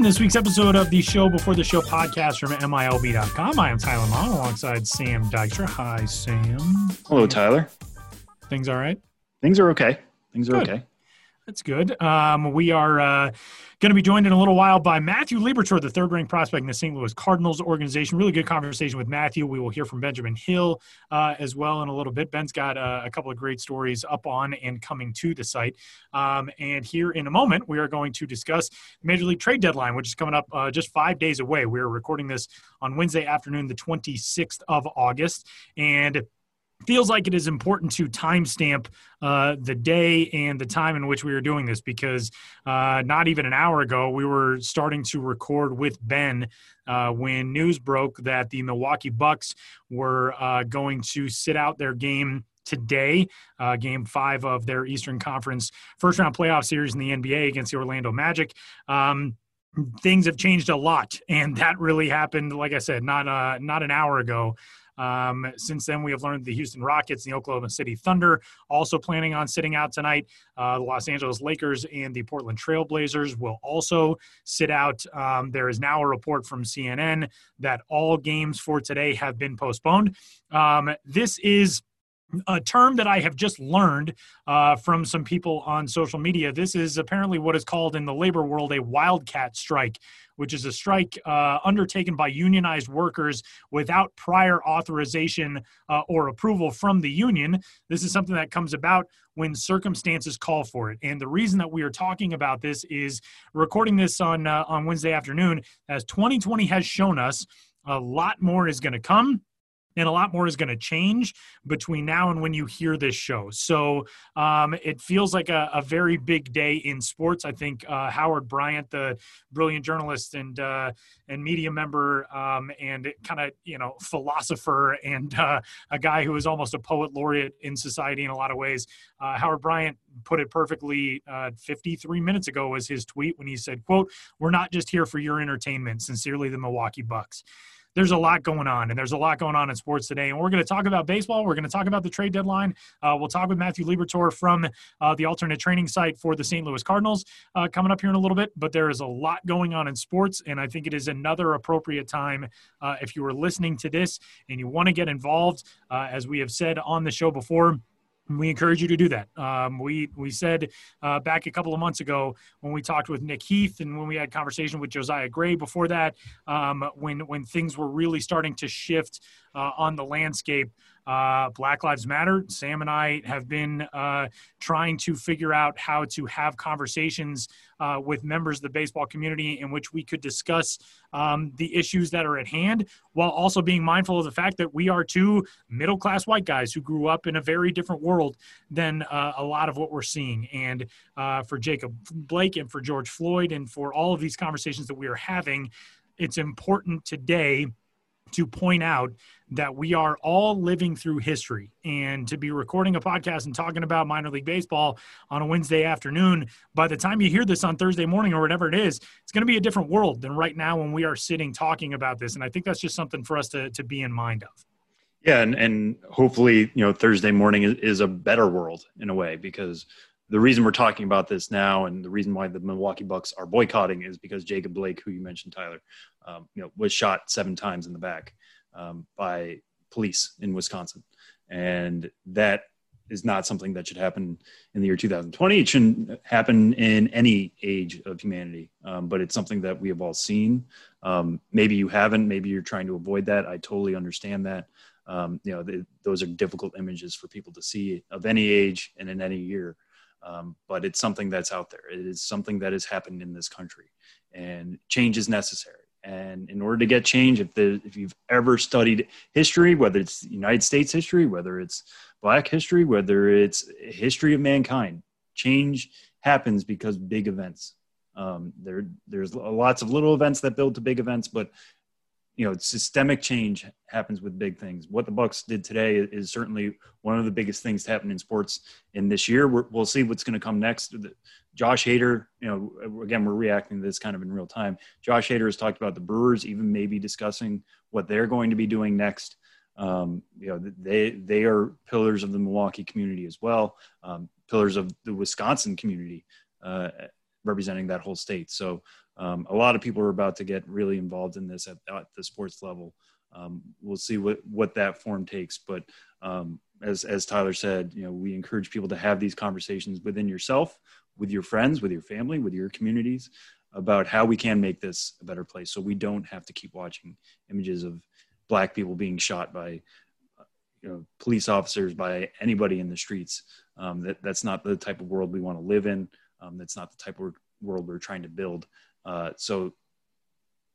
in this week's episode of the Show Before the Show podcast from MILB.com. I am Tyler Maun alongside Sam Dykstra. Hi, Sam. Hello, Tyler. Things all right? Things are okay. Things are Good. okay. That's good. Um, we are uh, going to be joined in a little while by Matthew Liberatore, the third ranked prospect in the St. Louis Cardinals organization. Really good conversation with Matthew. We will hear from Benjamin Hill uh, as well in a little bit. Ben's got uh, a couple of great stories up on and coming to the site. Um, and here in a moment, we are going to discuss the Major League trade deadline, which is coming up uh, just five days away. We are recording this on Wednesday afternoon, the 26th of August. And feels like it is important to timestamp uh, the day and the time in which we were doing this because uh, not even an hour ago we were starting to record with Ben uh, when news broke that the Milwaukee Bucks were uh, going to sit out their game today, uh, game five of their Eastern Conference first round playoff series in the NBA against the Orlando Magic. Um, things have changed a lot, and that really happened, like I said, not uh, not an hour ago. Um, since then, we have learned the Houston Rockets and the Oklahoma City Thunder also planning on sitting out tonight. Uh, the Los Angeles Lakers and the Portland Trailblazers will also sit out. Um, there is now a report from CNN that all games for today have been postponed. Um, this is a term that I have just learned uh, from some people on social media. This is apparently what is called in the labor world a wildcat strike, which is a strike uh, undertaken by unionized workers without prior authorization uh, or approval from the union. This is something that comes about when circumstances call for it. And the reason that we are talking about this is recording this on uh, on Wednesday afternoon, as 2020 has shown us, a lot more is going to come and a lot more is going to change between now and when you hear this show. So um, it feels like a, a, very big day in sports. I think uh, Howard Bryant, the brilliant journalist and uh, and media member, um, and kind of you know philosopher and uh, a guy who is almost a poet laureate in society in a lot of ways. Uh, Howard Bryant put it perfectly uh, 53 minutes ago was his tweet when he said, "quote We're not just here for your entertainment. Sincerely, the Milwaukee Bucks." There's a lot going on, and there's a lot going on in sports today. And we're going to talk about baseball. We're going to talk about the trade deadline. Uh, we'll talk with Matthew Liberatore from uh, the alternate training site for the St. Louis Cardinals uh, coming up here in a little bit. But there is a lot going on in sports, and I think it is another appropriate time uh, if you are listening to this and you want to get involved, uh, as we have said on the show before we encourage you to do that. Um, we we said uh, back a couple of months ago when we talked with Nick Heath and when we had conversation with Josiah Gray before that, um, when when things were really starting to shift uh, on the landscape. Uh, Black Lives Matter. Sam and I have been uh, trying to figure out how to have conversations uh, with members of the baseball community in which we could discuss um, the issues that are at hand while also being mindful of the fact that we are two middle class white guys who grew up in a very different world than uh, a lot of what we're seeing. And uh, for Jacob Blake and for George Floyd and for all of these conversations that we are having, it's important today to point out that we are all living through history. And to be recording a podcast and talking about minor league baseball on a Wednesday afternoon by the time you hear this on Thursday morning or whatever it is it's going to be a different world than right now when we are sitting talking about this. And I think that's just something for us to to be in mind of. Yeah and and hopefully you know Thursday morning is, is a better world in a way because the reason we're talking about this now and the reason why the Milwaukee Bucks are boycotting is because Jacob Blake, who you mentioned, Tyler, um, you know, was shot seven times in the back um, by police in Wisconsin, and that is not something that should happen in the year 2020. It shouldn't happen in any age of humanity, um, but it's something that we have all seen. Um, maybe you haven't. Maybe you're trying to avoid that. I totally understand that. Um, you know, the, those are difficult images for people to see of any age and in any year. Um, but it's something that's out there. It is something that has happened in this country, and change is necessary. And in order to get change, if the if you've ever studied history, whether it's United States history, whether it's Black history, whether it's history of mankind, change happens because big events. Um, there there's lots of little events that build to big events, but you know systemic change happens with big things. What the bucks did today is certainly one of the biggest things to happen in sports in this year. We will see what's going to come next. Josh hader you know again we're reacting to this kind of in real time. Josh hader has talked about the brewers even maybe discussing what they're going to be doing next. Um, you know they they are pillars of the milwaukee community as well um, pillars of the wisconsin community uh, representing that whole state. So um, a lot of people are about to get really involved in this at, at the sports level. Um, we'll see what what that form takes, but um, as as Tyler said, you know, we encourage people to have these conversations within yourself, with your friends, with your family, with your communities about how we can make this a better place so we don't have to keep watching images of black people being shot by you know police officers by anybody in the streets. Um, that that's not the type of world we want to live in. Um, that's not the type of world we're trying to build uh, so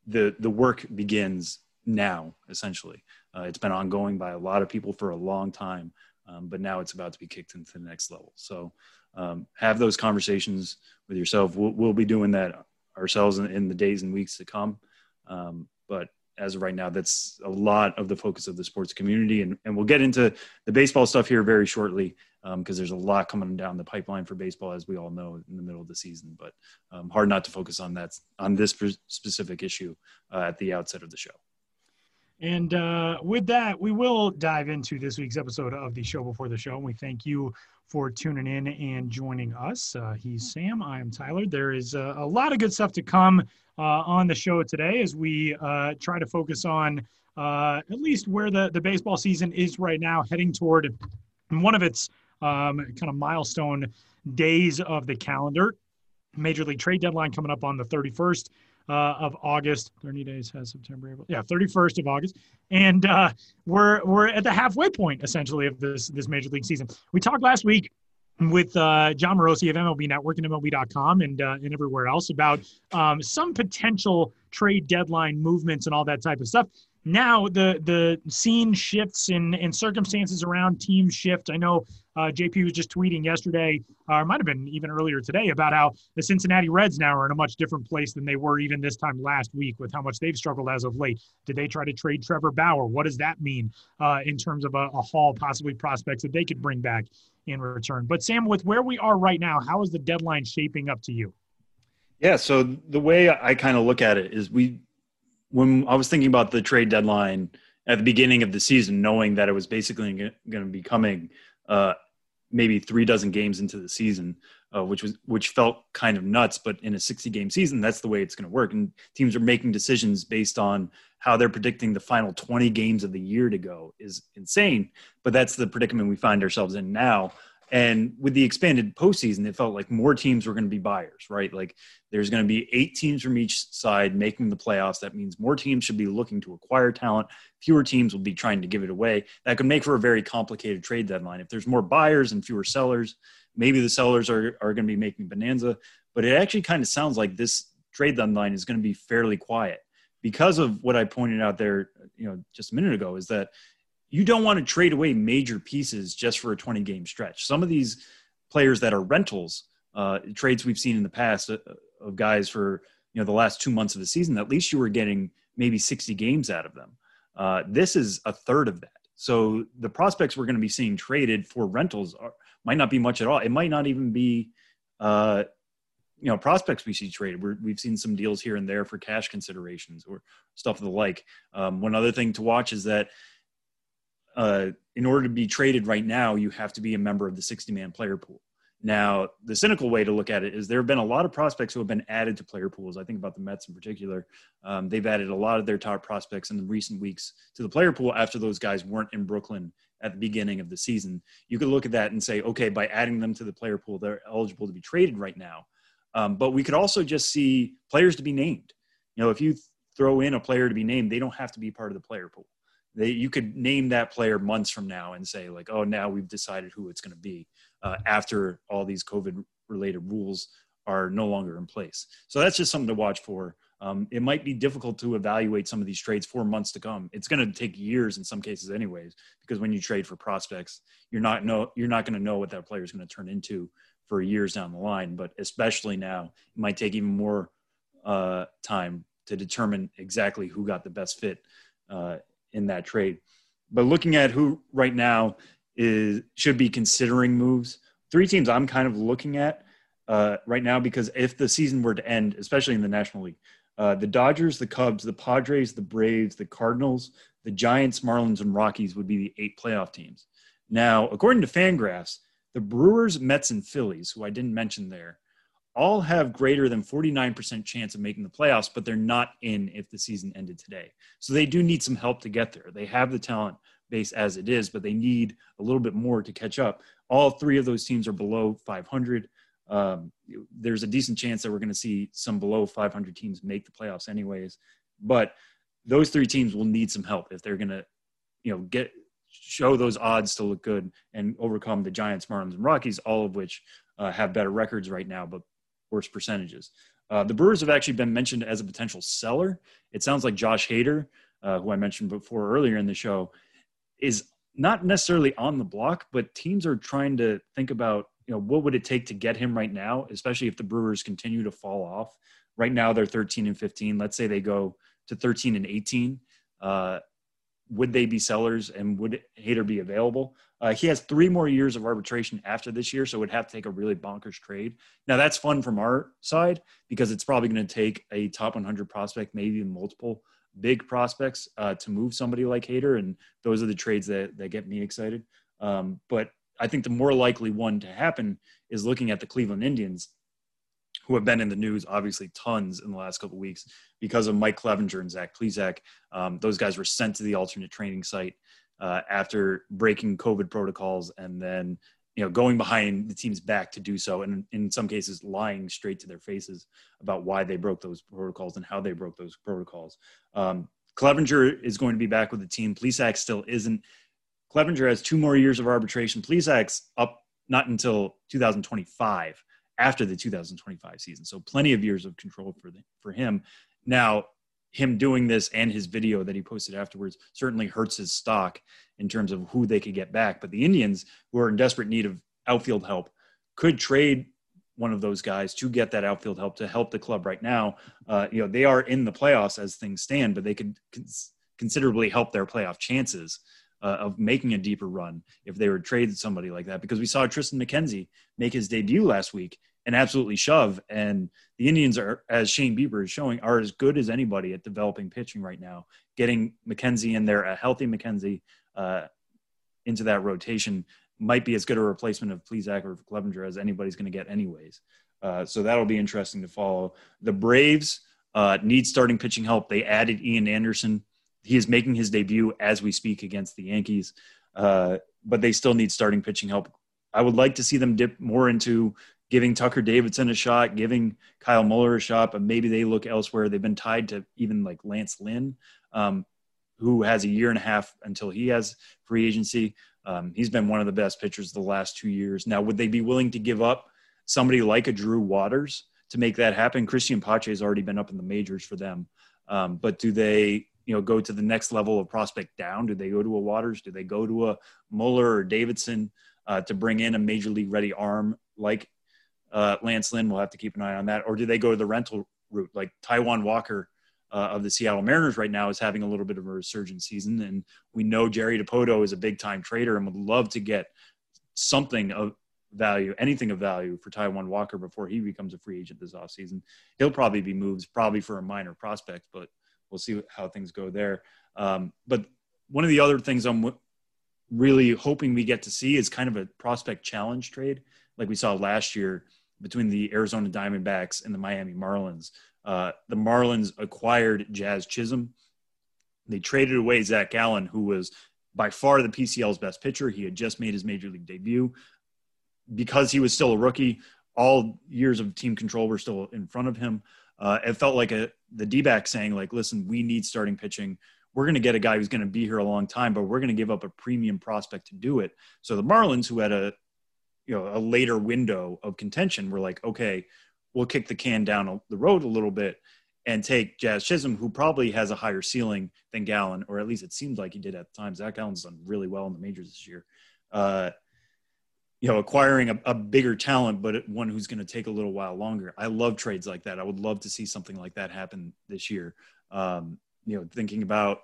the the work begins now essentially. Uh, it's been ongoing by a lot of people for a long time um, but now it's about to be kicked into the next level. So um, have those conversations with yourself. We'll, we'll be doing that ourselves in, in, the days and weeks to come. Um, but as of right now, that's a lot of the focus of the sports community. And, and we'll get into the baseball stuff here very shortly because um, there's a lot coming down the pipeline for baseball, as we all know, in the middle of the season. But um, hard not to focus on that on this specific issue uh, at the outset of the show. And uh, with that, we will dive into this week's episode of the show before the show. And we thank you for tuning in and joining us. Uh, he's Sam. I am Tyler. There is a, a lot of good stuff to come uh, on the show today as we uh, try to focus on uh, at least where the, the baseball season is right now, heading toward one of its um, kind of milestone days of the calendar. Major League trade deadline coming up on the 31st uh, of August. 30 days has September, April. Yeah, 31st of August, and uh, we're we're at the halfway point essentially of this this Major League season. We talked last week with uh, Jon Morosi of MLB Network and MLB.com and uh, and everywhere else about um, some potential trade deadline movements and all that type of stuff now the the scene shifts and, and circumstances around teams shift. I know uh, JP was just tweeting yesterday, or might have been even earlier today, about how the Cincinnati Reds now are in a much different place than they were even this time last week with how much they've struggled as of late. Did they try to trade Trevor Bauer? What does that mean uh, in terms of a, a haul, possibly prospects that they could bring back in return? But Sam, with where we are right now, how is the deadline shaping up to you? Yeah, so the way I kind of look at it is we when I was thinking about the trade deadline at the beginning of the season, knowing that it was basically going to be coming uh, maybe three dozen games into the season, uh, which was which felt kind of nuts. But in a 60 game season, that's the way it's going to work. And teams are making decisions based on how they're predicting the final 20 games of the year to go is insane. But that's the predicament we find ourselves in now. And with the expanded postseason, it felt like more teams were going to be buyers, right? Like there's going to be eight teams from each side making the playoffs. That means more teams should be looking to acquire talent. Fewer teams will be trying to give it away. That could make for a very complicated trade deadline. If there's more buyers and fewer sellers, maybe the sellers are, are going to be making bonanza. But it actually kind of sounds like this trade deadline is going to be fairly quiet because of what I pointed out there, you know, just a minute ago, is that you don't want to trade away major pieces just for a 20 game stretch. Some of these players that are rentals, uh, trades we've seen in the past uh, of guys for you know the last two months of the season, at least you were getting maybe 60 games out of them. Uh, this is a third of that. So the prospects we're going to be seeing traded for rentals are, might not be much at all. It might not even be, uh, you know, prospects we see traded. we have seen some deals here and there for cash considerations or stuff of the like. Um, one other thing to watch is that uh, in order to be traded right now, you have to be a member of the 60 man player pool. Now, the cynical way to look at it is there have been a lot of prospects who have been added to player pools. I think about the Mets in particular. Um, they've added a lot of their top prospects in the recent weeks to the player pool after those guys weren't in Brooklyn at the beginning of the season. You could look at that and say, okay, by adding them to the player pool, they're eligible to be traded right now. Um, but we could also just see players to be named. You know, if you throw in a player to be named, they don't have to be part of the player pool they, you could name that player months from now and say like oh now we've decided who it's going to be uh, after all these covid related rules are no longer in place. So that's just something to watch for. Um, it might be difficult to evaluate some of these trades for months to come. It's going to take years in some cases anyways because when you trade for prospects you're not know you're not going to know what that player is going to turn into for years down the line. But especially now it might take even more uh, time to determine exactly who got the best fit uh, in that trade. But looking at who right now is should be considering moves, three teams I'm kind of looking at uh, right now because if the season were to end, especially in the National League, uh, the Dodgers, the Cubs, the Padres, the Braves, the Cardinals, the Giants, Marlins, and Rockies would be the eight playoff teams. Now, according to Fangraphs, the Brewers, Mets, and Phillies, who I didn't mention there, all have greater than 49% chance of making the playoffs, but they're not in if the season ended today. So they do need some help to get there. They have the talent base as it is, but they need a little bit more to catch up. All three of those teams are below 500. Um, there's a decent chance that we're going to see some below 500 teams make the playoffs, anyways. But those three teams will need some help if they're going to, you know, get show those odds to look good and overcome the Giants, Marlins, and Rockies, all of which uh, have better records right now, but worse percentages. Uh, the Brewers have actually been mentioned as a potential seller. It sounds like Josh Hader, uh, who I mentioned before earlier in the show, is not necessarily on the block, but teams are trying to think about, you know, what would it take to get him right now, especially if the Brewers continue to fall off. Right now, they're 13 and 15. Let's say they go to 13 and 18. Uh, would they be sellers and would Hader be available? Uh, he has three more years of arbitration after this year, so would have to take a really bonkers trade. Now that's fun from our side because it's probably going to take a top 100 prospect, maybe multiple big prospects uh, to move somebody like Hader, and those are the trades that that get me excited. Um, but I think the more likely one to happen is looking at the Cleveland Indians who have been in the news obviously tons in the last couple weeks because of Mike Clevinger and Zach Plesac. Um, those guys were sent to the alternate training site uh, after breaking COVID protocols and then you know going behind the team's back to do so, and in some cases lying straight to their faces about why they broke those protocols and how they broke those protocols. Um, Clevinger is going to be back with the team. Plesac still isn't. Clevinger has two more years of arbitration. Plesac's up not until 2025 after the 2025 season. So plenty of years of control for the, for him. Now, him doing this and his video that he posted afterwards certainly hurts his stock in terms of who they could get back. But the Indians, who are in desperate need of outfield help, could trade one of those guys to get that outfield help to help the club right now. Uh, you know, they are in the playoffs as things stand, but they could cons- considerably help their playoff chances uh, of making a deeper run if they were traded somebody like that. Because we saw Triston McKenzie make his debut last week and absolutely shove. And the Indians are, as Shane Bieber is showing, are as good as anybody at developing pitching right now. Getting McKenzie in there, a healthy McKenzie, uh, into that rotation might be as good a replacement of Plesac or Clevinger as anybody's going to get, anyways. Uh, so that'll be interesting to follow. The Braves uh, need starting pitching help. They added Ian Anderson he is making his debut as we speak against the Yankees, uh, but they still need starting pitching help. I would like to see them dip more into giving Tucker Davidson a shot, giving Kyle Muller a shot, but maybe they look elsewhere. They've been tied to even like Lance Lynn, um, who has a year and a half until he has free agency. Um, he's been one of the best pitchers the last two years. Now, would they be willing to give up somebody like a Drew Waters to make that happen? Cristian Pache has already been up in the majors for them. Um, but do they you know go to the next level of prospect down? Do they go to a Waters? Do they go to a Muller or Davidson uh, to bring in a major league ready arm like uh, Lance Lynn? We'll have to keep an eye on that. Or do they go to the rental route like Taijuan Walker? Uh, of the Seattle Mariners right now is having a little bit of a resurgent season, and we know Jerry Dipoto is a big time trader and would love to get something of value, anything of value for Taijuan Walker before he becomes a free agent this offseason. He'll probably be moved, probably for a minor prospect, but we'll see how things go there. Um, but one of the other things I'm really hoping we get to see is kind of a prospect challenge trade, like we saw last year between the Arizona Diamondbacks and the Miami Marlins. Uh, the Marlins acquired Jazz Chisholm. They traded away Zac Gallen, who was by far the PCL's best pitcher. He had just made his major league debut. Because he was still a rookie, all years of team control were still in front of him uh, it felt like a the D back saying like, listen, we need starting pitching. We're going to get a guy who's going to be here a long time, but we're going to give up a premium prospect to do it. So the Marlins, who had a you know a later window of contention, we're like, okay, we'll kick the can down the road a little bit and take Jazz Chisholm, who probably has a higher ceiling than Gallen, or at least it seemed like he did at the time. Zac Gallen's done really well in the majors this year. Uh, you know, acquiring a, a bigger talent, but one who's going to take a little while longer. I love trades like that. I would love to see something like that happen this year. Um, you know, thinking about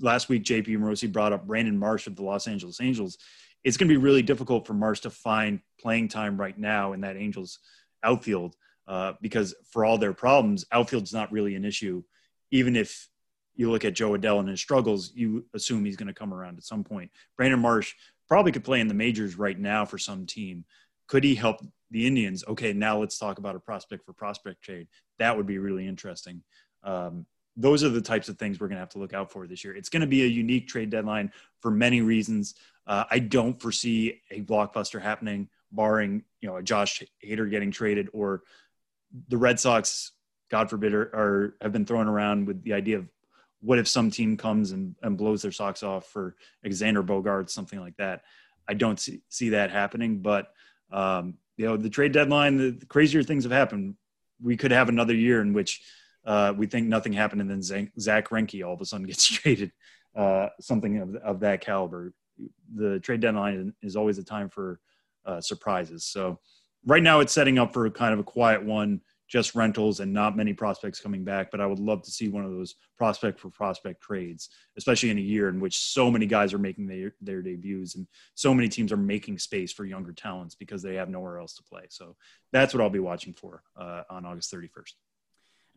last week, JP Morosi brought up Brandon Marsh of the Los Angeles Angels. It's going to be really difficult for Marsh to find playing time right now in that Angels outfield uh, because for all their problems, outfield's not really an issue. Even if you look at Jo Adell and his struggles, you assume he's going to come around at some point. Brandon Marsh probably could play in the majors right now for some team. Could he help the Indians, okay, now let's talk about a prospect for prospect trade. That would be really interesting. Um, those are the types of things we're going to have to look out for this year. It's going to be a unique trade deadline for many reasons. Uh, I don't foresee a blockbuster happening, barring you know a Josh Hader getting traded or the Red Sox, God forbid, are, are have been thrown around with the idea of what if some team comes and, and blows their socks off for Xander Bogaerts, something like that. I don't see, see that happening, but um, you know the trade deadline, the, the crazier things have happened. We could have another year in which uh, we think nothing happened, and then Zack Greinke all of a sudden gets traded, uh, something of, of that caliber. The trade deadline is always a time for uh, surprises. So right now, it's setting up for kind of a quiet one, just rentals and not many prospects coming back. But I would love to see one of those prospect for prospect trades, especially in a year in which so many guys are making their, their debuts and so many teams are making space for younger talents because they have nowhere else to play. So that's what I'll be watching for uh, on August 31st.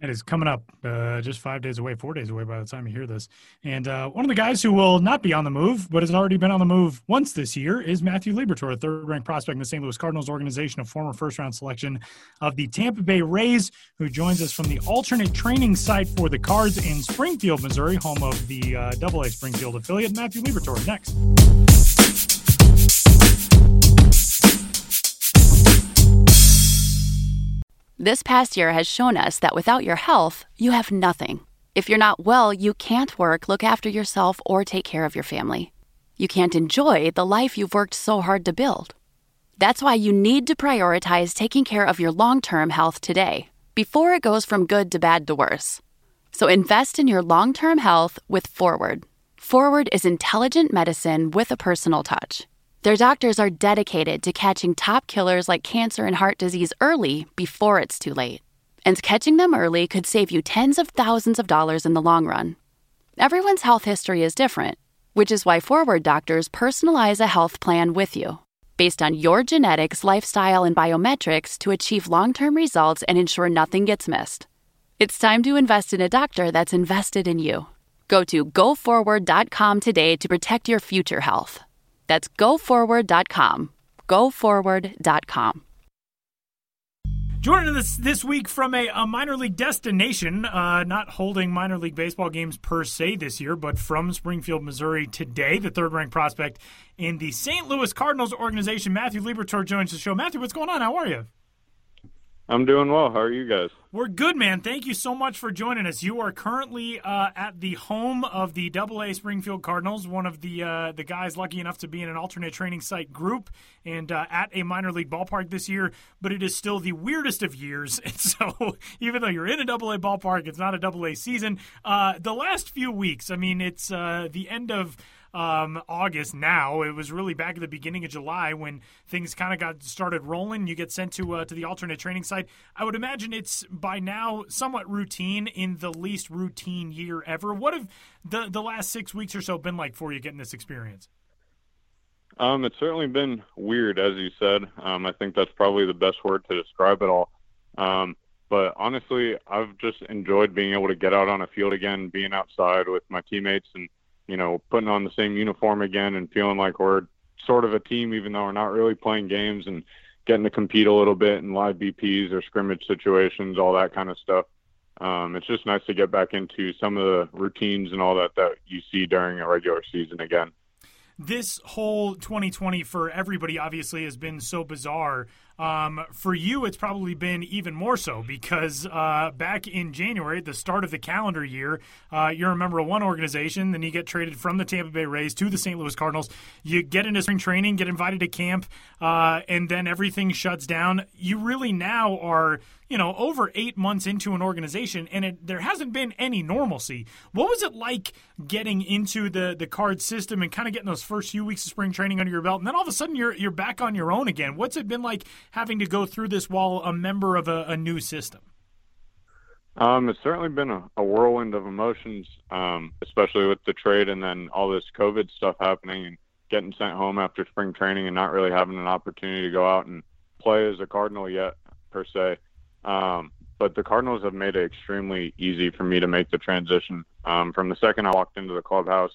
It is coming up uh, just five days away, four days away by the time you hear this. And uh, one of the guys who will not be on the move, but has already been on the move once this year, is Matthew Liberatore, a third ranked prospect in the St. Louis Cardinals organization, a former first round selection of the Tampa Bay Rays, who joins us from the alternate training site for the Cards in Springfield, Missouri, home of the uh, Double A Springfield affiliate. Matthew Liberatore next. This past year has shown us that without your health, you have nothing. If you're not well, you can't work, look after yourself, or take care of your family. You can't enjoy the life you've worked so hard to build. That's why you need to prioritize taking care of your long term health today, before it goes from good to bad to worse. So invest in your long term health with Forward. Forward is intelligent medicine with a personal touch. Their doctors are dedicated to catching top killers like cancer and heart disease early before it's too late. And catching them early could save you tens of thousands of dollars in the long run. Everyone's health history is different, which is why Forward doctors personalize a health plan with you based on your genetics, lifestyle, and biometrics to achieve long term results and ensure nothing gets missed. It's time to invest in a doctor that's invested in you. Go to goforward.com today to protect your future health. That's goforward.com. Goforward.com. Joining us this week from a, a minor league destination, uh, not holding minor league baseball games per se this year, but from Springfield, Missouri today, the third ranked prospect in the St. Louis Cardinals organization, Matthew Liberatore joins the show. Matthew, what's going on? How are you? I'm doing well. How are you guys? We're good, man. Thank you so much for joining us. You are currently uh, at the home of the Double A Springfield Cardinals, one of the uh, the guys lucky enough to be in an alternate training site group and uh, at a minor league ballpark this year. But it is still the weirdest of years, and so even though you're in a Double A ballpark, it's not a Double A season. Uh, the last few weeks, I mean, it's uh, the end of um, August now. It was really back at the beginning of July when things kind of got started rolling. You get sent to uh, to the alternate training site. I would imagine it's by now somewhat routine in the least routine year ever. What have the the last six weeks or so been like for you getting this experience? Um, it's certainly been weird, as you said. Um, I think that's probably the best word to describe it all. Um, but honestly, I've just enjoyed being able to get out on a field again, being outside with my teammates, and you know, putting on the same uniform again and feeling like we're sort of a team, even though we're not really playing games and getting to compete a little bit in live BPs or scrimmage situations, all that kind of stuff. Um, it's just nice to get back into some of the routines and all that that you see during a regular season again. This whole 2020 for everybody obviously has been so bizarre. Um, for you, it's probably been even more so because uh, back in January, the start of the calendar year, uh, you're a member of one organization, then you get traded from the Tampa Bay Rays to the St. Louis Cardinals. You get into spring training, get invited to camp, uh, and then everything shuts down. You really now are you know, over eight months into an organization, and it, there hasn't been any normalcy. What was it like getting into the the card system and kind of getting those first few weeks of spring training under your belt, and then all of a sudden you're you're back on your own again? What's it been like having to go through this while a member of a, a new system? Um, it's certainly been a, a whirlwind of emotions, um, especially with the trade and then all this COVID stuff happening and getting sent home after spring training and not really having an opportunity to go out and play as a Cardinal yet, per se. Um, but the Cardinals have made it extremely easy for me to make the transition. Um, from the second I walked into the clubhouse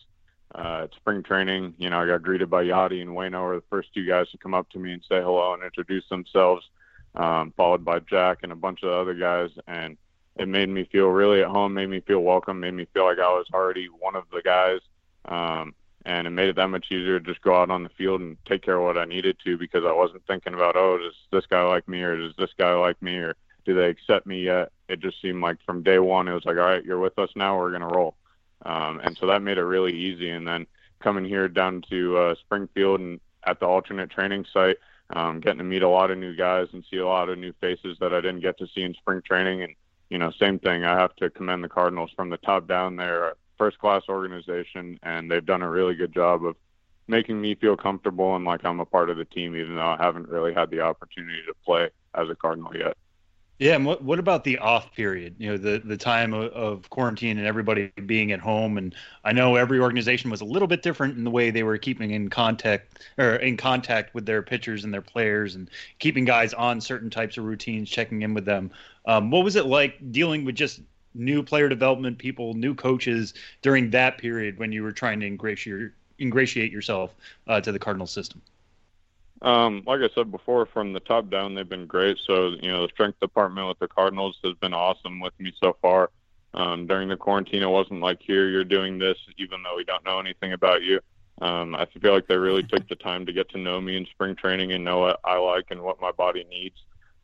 uh, at spring training, you know, I got greeted by Yadi and Waino were the first two guys to come up to me and say hello and introduce themselves. um, followed by Jack and a bunch of other guys, and it made me feel really at home, made me feel welcome, made me feel like I was already one of the guys. Um, and it made it that much easier to just go out on the field and take care of what I needed to because I wasn't thinking about, oh, does this guy like me or does this guy like me or do they accept me yet? It just seemed like from day one, it was like, all right, you're with us now, we're going to roll. Um, and so that made it really easy. And then coming here down to uh, Springfield and at the alternate training site, um, getting to meet a lot of new guys and see a lot of new faces that I didn't get to see in spring training. And, you know, same thing, I have to commend the Cardinals from the top down They're a first class organization, and they've done a really good job of making me feel comfortable and like I'm a part of the team, even though I haven't really had the opportunity to play as a Cardinal yet. Yeah, and what what about the off period? You know, the the time of, of, quarantine and everybody being at home. And I know every organization was a little bit different in the way they were keeping in contact or in contact with their pitchers and their players, and keeping guys on certain types of routines, checking in with them. Um, what was it like dealing with just new player development people, new coaches during that period when you were trying to ingratiate ingratiate yourself uh, to the Cardinal system? Um, like I said before, from the top down, they've been great. So, you know, the strength department with the Cardinals has been awesome with me so far. Um, during the quarantine, it wasn't like, here, you're doing this, even though we don't know anything about you. Um, I feel like they really took the time to get to know me in spring training and know what I like and what my body needs,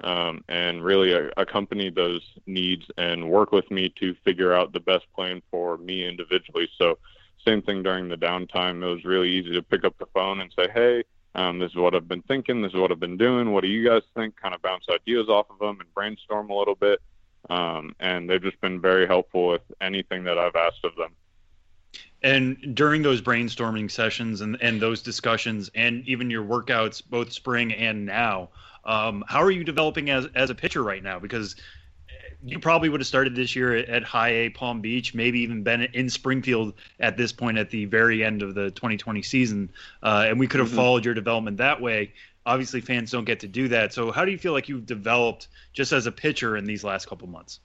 um, and really accompany those needs and work with me to figure out the best plan for me individually. So, same thing during the downtime. It was really easy to pick up the phone and say, hey, um, this is what I've been thinking. This is what I've been doing. What do you guys think? Kind of bounce ideas off of them and brainstorm a little bit. Um, and they've just been very helpful with anything that I've asked of them. And during those brainstorming sessions and, and those discussions, and even your workouts, both spring and now, um, how are you developing as, as a pitcher right now? Because you probably would have started this year at High A Palm Beach, maybe even been in Springfield at this point at the very end of the 2020 season, uh, and we could have mm-hmm. followed your development that way. Obviously, fans don't get to do that. So, how do you feel like you've developed just as a pitcher in these last couple months?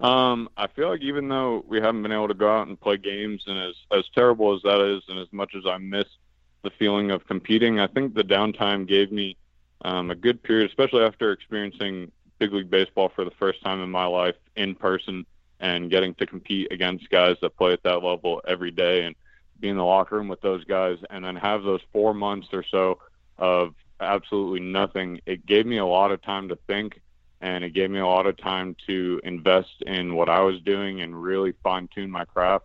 Um, I feel like even though we haven't been able to go out and play games, and as as terrible as that is, and as much as I miss the feeling of competing, I think the downtime gave me um, a good period, especially after experiencing big league baseball for the first time in my life in person and getting to compete against guys that play at that level every day and be in the locker room with those guys and then have those four months or so of absolutely nothing. It gave me a lot of time to think and it gave me a lot of time to invest in what I was doing and really fine tune my craft.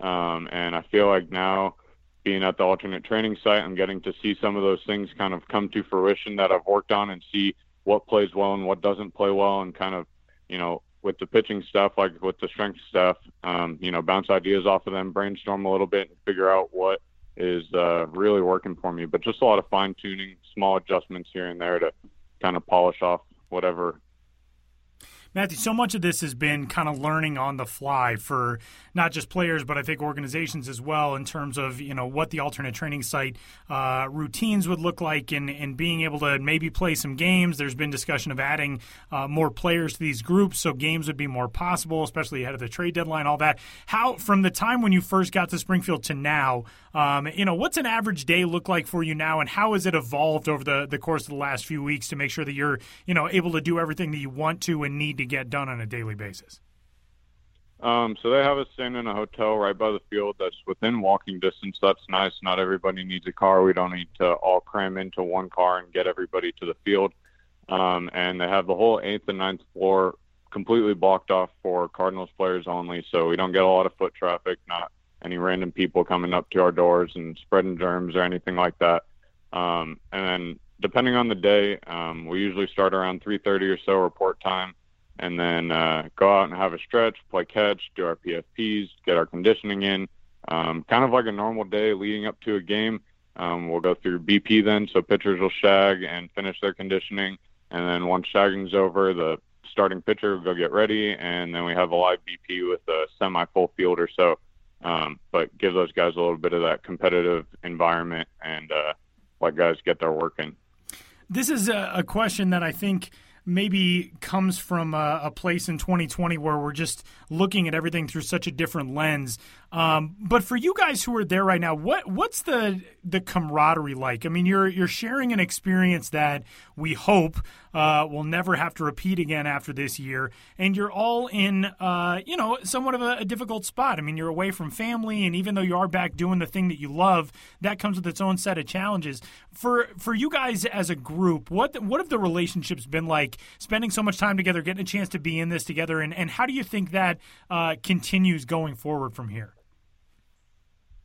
Um, and I feel like now being at the alternate training site, I'm getting to see some of those things kind of come to fruition that I've worked on and see what plays well and what doesn't play well, and kind of, you know, with the pitching stuff, like with the strength stuff, um, you know, bounce ideas off of them, brainstorm a little bit, and figure out what is uh, really working for me. But just a lot of fine tuning, small adjustments here and there to kind of polish off whatever Matthew, so much of this has been kind of learning on the fly for not just players, but I think organizations as well in terms of you know what the alternate training site uh, routines would look like and, and being able to maybe play some games. There's been discussion of adding uh, more players to these groups so games would be more possible, especially ahead of the trade deadline. All that. How from the time when you first got to Springfield to now, um, you know, what's an average day look like for you now, and how has it evolved over the the course of the last few weeks to make sure that you're you know able to do everything that you want to and need to get done on a daily basis? Um, so they have us staying in a hotel right by the field that's within walking distance. That's nice. Not everybody needs a car. We don't need to all cram into one car and get everybody to the field. Um, and they have the whole eighth and ninth floor completely blocked off for Cardinals players only. So we don't get a lot of foot traffic, not any random people coming up to our doors and spreading germs or anything like that. Um, and then depending on the day, um, we usually start around 3:30 or so report time and then uh, go out and have a stretch, play catch, do our PFPs, get our conditioning in. Um, kind of like a normal day leading up to a game. Um, we'll go through BP then, so pitchers will shag and finish their conditioning, and then once shagging's over, the starting pitcher will go get ready, and then we have a live BP with a semi-full field or so. Um, but give those guys a little bit of that competitive environment and uh, let guys get their work in. This is a, a question that I think – maybe comes from a, a, place in 2020 where we're just looking at everything through such a different lens. Um, but for you guys who are there right now, what what's the the camaraderie like? I mean, you're you're sharing an experience that we hope uh, will never have to repeat again after this year, and you're all in uh, you know somewhat of a, a difficult spot. I mean, you're away from family, and even though you are back doing the thing that you love, that comes with its own set of challenges. For for you guys as a group, what what have the relationships been like? Spending so much time together, getting a chance to be in this together, and, and how do you think that uh, continues going forward from here?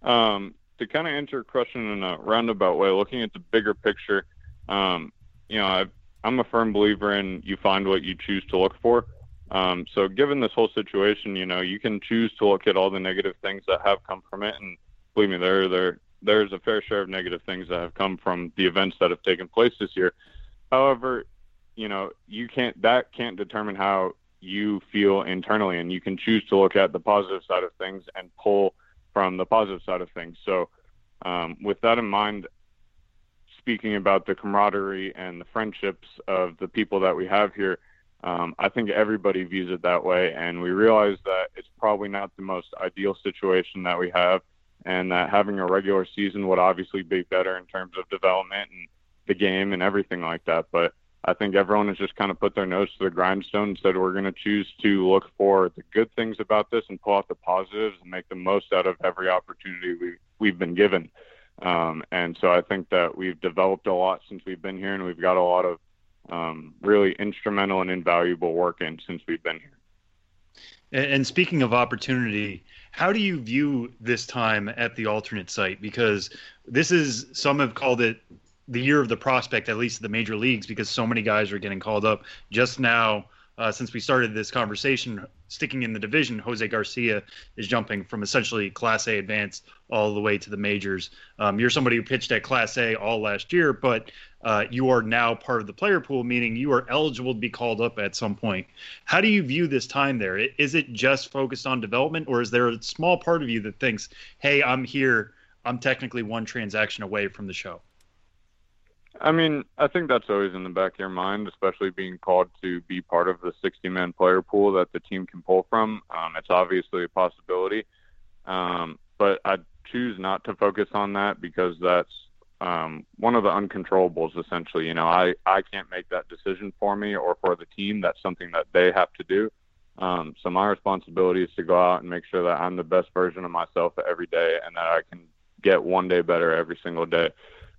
Um, to kind of answer your question in a roundabout way, looking at the bigger picture, um, you know, I, I'm a firm believer in you find what you choose to look for. Um, so, given this whole situation, you know, you can choose to look at all the negative things that have come from it, and believe me, there there there's a fair share of negative things that have come from the events that have taken place this year. However, you know, you can't that can't determine how you feel internally, and you can choose to look at the positive side of things and pull from the positive side of things. So, um, with that in mind, speaking about the camaraderie and the friendships of the people that we have here, um, I think everybody views it that way. And we realize that it's probably not the most ideal situation that we have, and that having a regular season would obviously be better in terms of development and the game and everything like that. But I think everyone has just kind of put their nose to the grindstone and said we're going to choose to look for the good things about this and pull out the positives and make the most out of every opportunity we, we've been given. Um, and so I think that we've developed a lot since we've been here, and we've got a lot of um, really instrumental and invaluable work in since we've been here. And speaking of opportunity, how do you view this time at the alternate site? Because this is some have called it the year of the prospect, at least the major leagues, because so many guys are getting called up. Just now, uh, since we started this conversation, sticking in the division, Jose Garcia is jumping from essentially Class A advanced all the way to the majors. Um, you're somebody who pitched at Class A all last year, but uh, you are now part of the player pool, meaning you are eligible to be called up at some point. How do you view this time there? Is it just focused on development, or is there a small part of you that thinks, hey, I'm here, I'm technically one transaction away from the show? I mean, I think that's always in the back of your mind, especially being called to be part of the 60 man player pool that the team can pull from. Um, it's obviously a possibility. Um, but I choose not to focus on that because that's um, one of the uncontrollables, essentially. You know, I, I can't make that decision for me or for the team. That's something that they have to do. Um, so my responsibility is to go out and make sure that I'm the best version of myself every day and that I can get one day better every single day.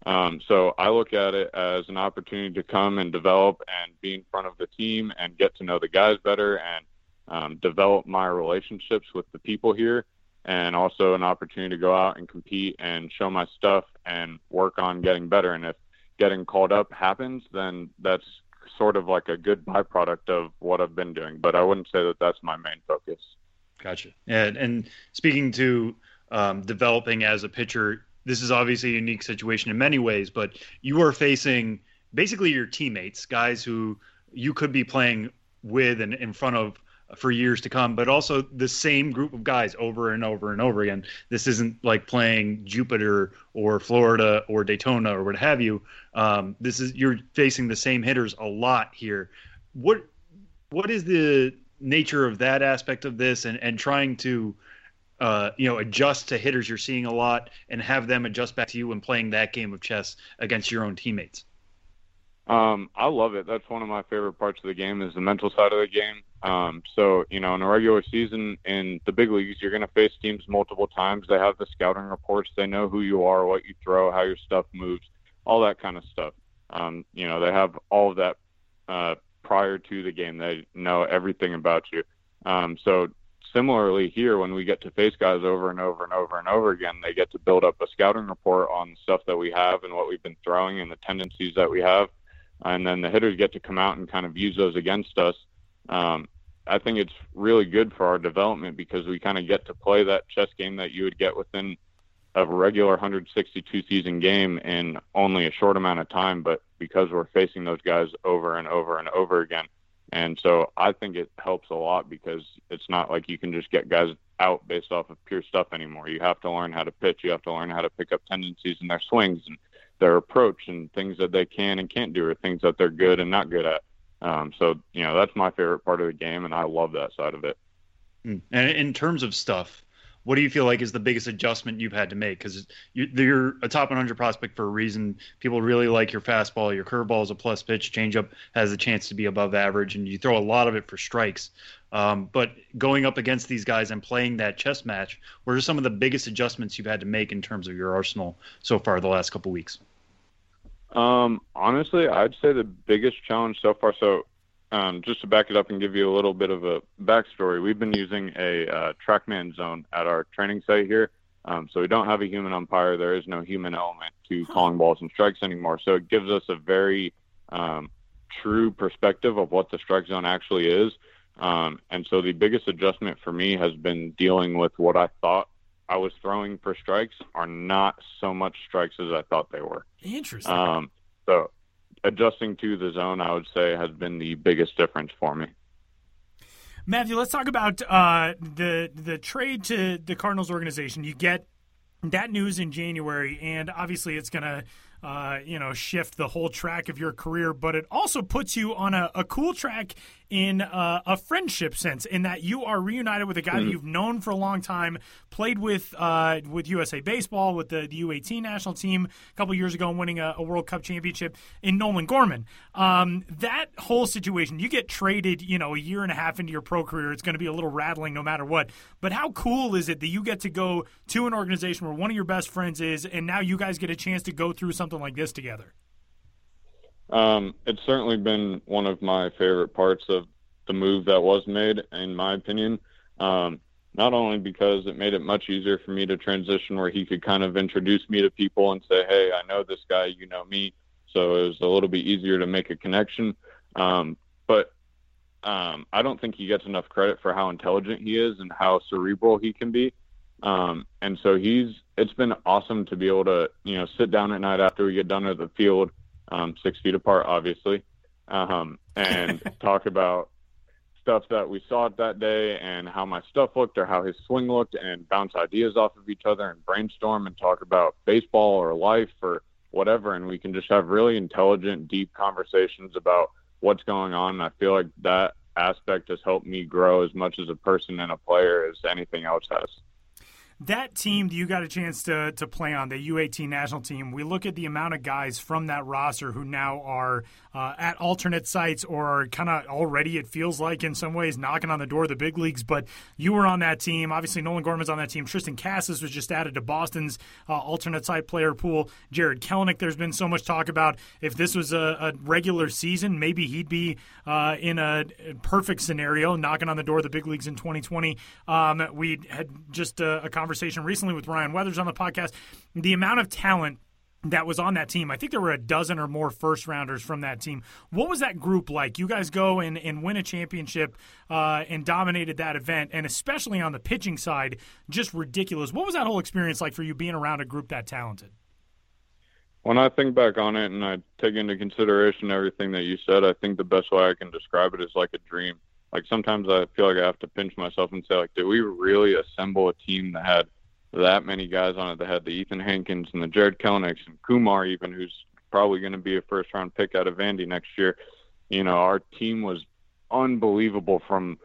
Um, so I look at it as an opportunity to come and develop and be in front of the team and get to know the guys better and um, develop my relationships with the people here, and also an opportunity to go out and compete and show my stuff and work on getting better. And if getting called up happens, then that's sort of like a good byproduct of what I've been doing. But I wouldn't say that that's my main focus. Gotcha. And, and speaking to um, developing as a pitcher, this is obviously a unique situation in many ways, but you are facing basically your teammates, guys who you could be playing with and in front of for years to come, but also the same group of guys over and over and over again. This isn't like playing Jupiter or Florida or Daytona or what have you. Um, this is you're facing the same hitters a lot here. What what is the nature of that aspect of this and, and trying to uh, you know, adjust to hitters you're seeing a lot and have them adjust back to you when playing that game of chess against your own teammates? Um, I love it. That's one of my favorite parts of the game is the mental side of the game. Um, so, you know, in a regular season in the big leagues, you're going to face teams multiple times. They have the scouting reports. They know who you are, what you throw, how your stuff moves, all that kind of stuff. Um, you know, they have all of that uh, prior to the game. They know everything about you. Um, so similarly here, when we get to face guys over and over and over and over again, they get to build up a scouting report on stuff that we have and what we've been throwing and the tendencies that we have, and then the hitters get to come out and kind of use those against us. Um, I think it's really good for our development because we kind of get to play that chess game that you would get within a regular 162 season game in only a short amount of time, but because we're facing those guys over and over and over again, and so I think it helps a lot because it's not like you can just get guys out based off of pure stuff anymore. You have to learn how to pitch. You have to learn how to pick up tendencies in their swings and their approach and things that they can and can't do or things that they're good and not good at. Um, so, you know, that's my favorite part of the game, and I love that side of it. Hmm. And in terms of stuff, what do you feel like is the biggest adjustment you've had to make? Because you're a top 100 prospect for a reason. People really like your fastball. Your curveball is a plus pitch. Changeup has a chance to be above average, and you throw a lot of it for strikes. Um, but going up against these guys and playing that chess match, what are some of the biggest adjustments you've had to make in terms of your arsenal so far the last couple weeks? Um, honestly, I'd say the biggest challenge so far. So, um, just to back it up and give you a little bit of a backstory, we've been using a uh, TrackMan zone at our training site here. Um, so we don't have a human umpire. There is no human element to calling balls and strikes anymore. So it gives us a very um, true perspective of what the strike zone actually is. Um, and so the biggest adjustment for me has been dealing with what I thought I was throwing for strikes are not so much strikes as I thought they were. Interesting. Um, so adjusting to the zone, I would say, has been the biggest difference for me. Matthew, let's talk about uh, the the trade to the Cardinals organization. You get that news in January, and obviously it's going to uh, you know, shift the whole track of your career, but it also puts you on a, a cool track in uh, a friendship sense, in that you are reunited with a guy mm-hmm. that you've known for a long time, played with uh, with USA Baseball, with the, the U18 national team a couple years ago, and winning a, a, World Cup championship in Nolan Gorman. Um, that whole situation, you get traded, you know, a year and a half into your pro career, it's going to be a little rattling no matter what. But how cool is it that you get to go to an organization where one of your best friends is, and now you guys get a chance to go through something something like this together? Um, it's certainly been one of my favorite parts of the move that was made, in my opinion. Um, not only because it made it much easier for me to transition where he could kind of introduce me to people and say, Hey, I know this guy, you know me. So it was a little bit easier to make a connection. Um, but um, I don't think he gets enough credit for how intelligent he is and how cerebral he can be. Um, and so he's it's been awesome to be able to you know sit down at night after we get done at the field, um, six feet apart, obviously, um, and talk about stuff that we saw that day and how my stuff looked or how his swing looked and bounce ideas off of each other and brainstorm and talk about baseball or life or whatever. And we can just have really intelligent deep conversations about what's going on. And i feel like that aspect has helped me grow as much as a person and a player as anything else has that team that you got a chance to to play on, the U18 national team, we look at the amount of guys from that roster who now are uh, at alternate sites or kind of already, it feels like in some ways, knocking on the door of the big leagues. But you were on that team. Obviously, Nolan Gorman's on that team. Triston Casas was just added to Boston's uh, alternate site player pool. Jarred Kelenic, there's been so much talk about if this was a, a regular season, maybe he'd be uh, in a perfect scenario, knocking on the door of the big leagues in 2020. Um, we had just a, a conversation recently with Ryan Weathers on the podcast. The amount of talent that was on that team. I think there were a dozen or more first rounders from that team. What was that group like? You guys go and, and win a championship uh, and dominated that event, and especially on the pitching side, just ridiculous. What was that whole experience like for you being around a group that talented? When I think back on it and I take into consideration everything that you said, I think the best way I can describe it is like a dream like sometimes I feel like I have to pinch myself and say like, did we really assemble a team that had that many guys on it that had the Ethan Hankins and the Jarred Kelenics and Kumar even, who's probably going to be a first round pick out of Vandy next year. You know, our team was unbelievable from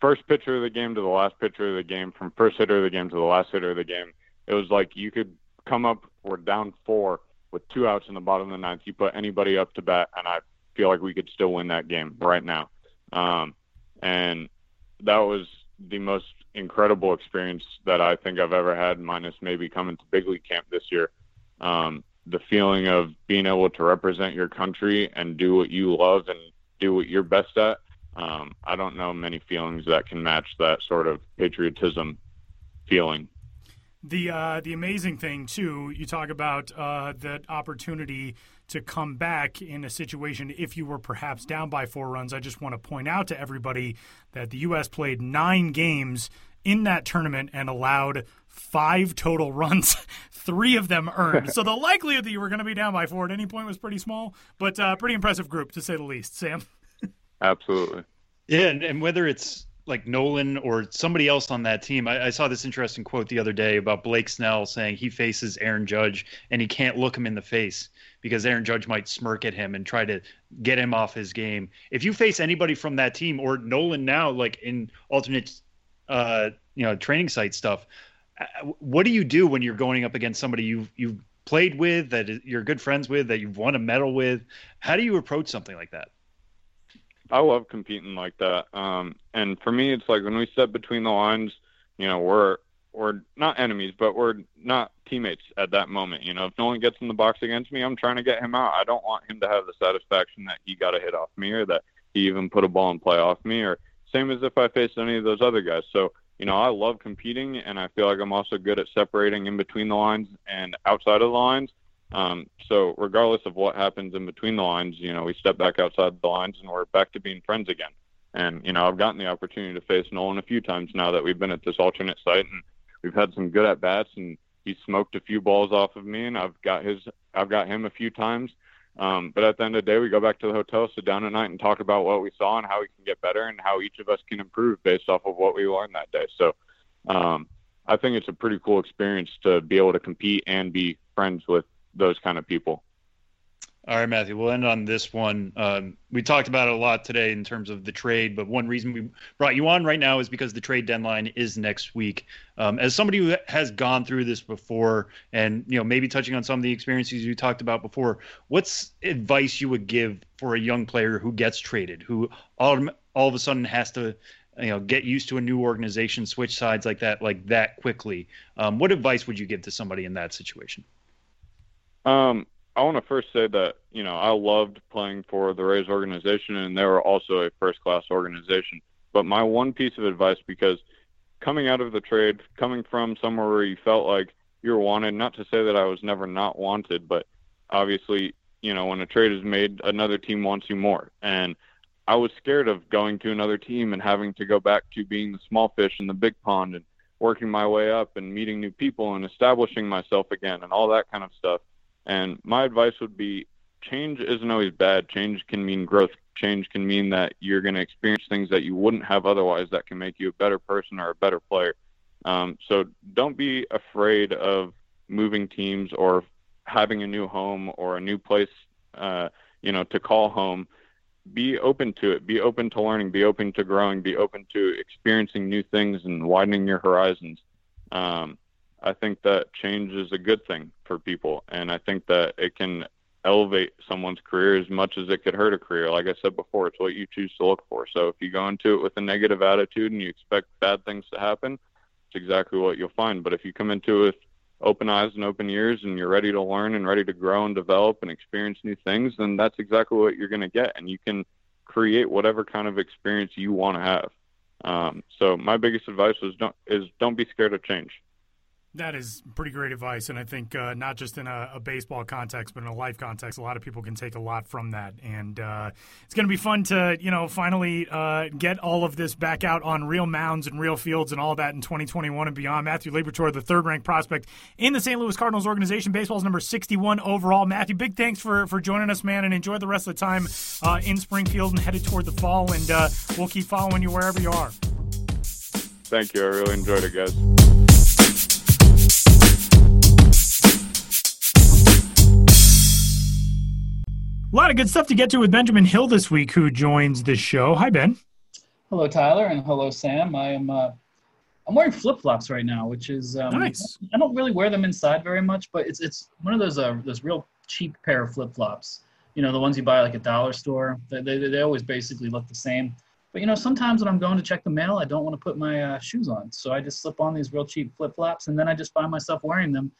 first pitcher of the game to the last pitcher of the game, from first hitter of the game to the last hitter of the game. It was like you could come up, we're down four with two outs in the bottom of the ninth. You put anybody up to bat, and I feel like we could still win that game right now. Um, and that was the most incredible experience that I think I've ever had, minus maybe coming to big league camp this year. Um, the feeling of being able to represent your country and do what you love and do what you're best at. Um, I don't know many feelings that can match that sort of patriotism feeling. The uh, the amazing thing too, you talk about uh, that opportunity to come back in a situation if you were perhaps down by four runs. I just want to point out to everybody that the U.S. played nine games in that tournament and allowed five total runs, three of them earned. so the likelihood that you were going to be down by four at any point was pretty small, but uh, pretty impressive group to say the least. Sam. Absolutely. Yeah, and, and whether it's like Nolan or somebody else on that team. I, I, saw this interesting quote the other day about Blake Snell saying he faces Aaron Judge and he can't look him in the face because Aaron Judge might smirk at him and try to get him off his game. If you face anybody from that team or Nolan now, like in alternate uh, you know training site stuff. Uh, what do you do when you're going up against somebody you've you've played with that you're good friends with that you've won a medal with? How do you approach something like that? I love competing like that. Um, and for me, it's like when we step between the lines, you know, we're we're not enemies, but we're not teammates at that moment. You know, if Nolan gets in the box against me, I'm trying to get him out. I don't want him to have the satisfaction that he got a hit off me or that he even put a ball in play off me or same as if I faced any of those other guys. So, you know, I love competing and I feel like I'm also good at separating in between the lines and outside of the lines. Um, so regardless of what happens in between the lines, you know, we step back outside the lines and we're back to being friends again. And, you know, I've gotten the opportunity to face Nolan a few times now that we've been at this alternate site and we've had some good at bats and he's smoked a few balls off of me and I've got his I've got him a few times. Um, but at the end of the day, we go back to the hotel, sit down at night, and talk about what we saw and how we can get better and how each of us can improve based off of what we learned that day. So um, I think it's a pretty cool experience to be able to compete and be friends with those kind of people. All right, Matthew, we'll end on this one. Um, we talked about it a lot today in terms of the trade, but one reason we brought you on right now is because the trade deadline is next week. Um, as somebody who has gone through this before, and you know maybe touching on some of the experiences you talked about before, what's advice you would give for a young player who gets traded, who all all of a sudden has to you know get used to a new organization, switch sides like that, like that quickly? Um, what advice would you give to somebody in that situation? Um, I want to first say that you know I loved playing for the Rays organization, and they were also a first-class organization. But my one piece of advice, because coming out of the trade, coming from somewhere where you felt like you were wanted, not to say that I was never not wanted, but obviously, you know, when a trade is made, another team wants you more, and I was scared of going to another team and having to go back to being the small fish in the big pond and working my way up and meeting new people and establishing myself again and all that kind of stuff. And my advice would be change isn't always bad. Change can mean growth. Change can mean that you're going to experience things that you wouldn't have otherwise that can make you a better person or a better player. Um, so don't be afraid of moving teams or having a new home or a new place, uh, you know, to call home. Be open to it. Be open to learning. Be open to growing. Be open to experiencing new things and widening your horizons. Um, I think that change is a good thing for people, and I think that it can elevate someone's career as much as it could hurt a career. Like I said before, it's what you choose to look for. So if you go into it with a negative attitude and you expect bad things to happen, it's exactly what you'll find. But if you come into it with open eyes and open ears and you're ready to learn and ready to grow and develop and experience new things, then that's exactly what you're going to get. And you can create whatever kind of experience you want to have. Um, so my biggest advice was don't is don't be scared of change. That is pretty great advice, and I think uh, not just in a, a, baseball context, but in a life context, a lot of people can take a lot from that. And uh, it's going to be fun to, you know, finally uh, get all of this back out on real mounds and real fields and all that in 2021 and beyond. Matthew Liberatore, the third-ranked prospect in the St. Louis Cardinals organization, baseball's number 61 overall. Matthew, big thanks for for joining us, man, and enjoy the rest of the time uh, in Springfield and headed toward the fall. And uh, we'll keep following you wherever you are. Thank you. I really enjoyed it, guys. A lot of good stuff to get to with Benjamin Hill this week, who joins the show. Hi, Ben. Hello, Tyler, and hello, Sam. I am uh, I'm wearing flip flops right now, which is um, nice. I don't really wear them inside very much, but it's it's one of those uh, those real cheap pair of flip flops. You know, the ones you buy like a dollar store. They, they they always basically look the same. But you know, sometimes when I'm going to check the mail, I don't want to put my uh, shoes on, so I just slip on these real cheap flip flops, and then I just find myself wearing them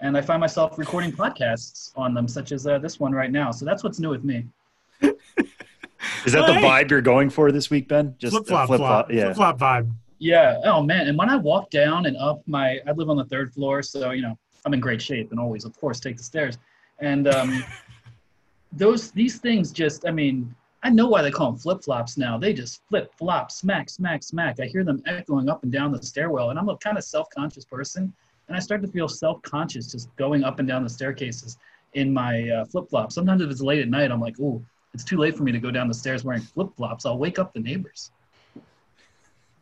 and I find myself recording podcasts on them, such as uh, this one right now. So that's what's new with me. Is that the vibe you're going for this week, Ben? Just flip flop, flip flop, yeah, flip flop vibe. Yeah. Oh man. And when I walk down and up my, I live on the third floor, so you know I'm in great shape and always, of course, take the stairs. And um, those these things just, I mean, I know why they call them flip flops now. They just flip flop, smack, smack, smack. I hear them echoing up and down the stairwell, and I'm a kind of self conscious person and I start to feel self-conscious just going up and down the staircases in my uh, flip-flops. Sometimes if it's late at night, I'm like, "Oh, it's too late for me to go down the stairs wearing flip-flops. I'll wake up the neighbors."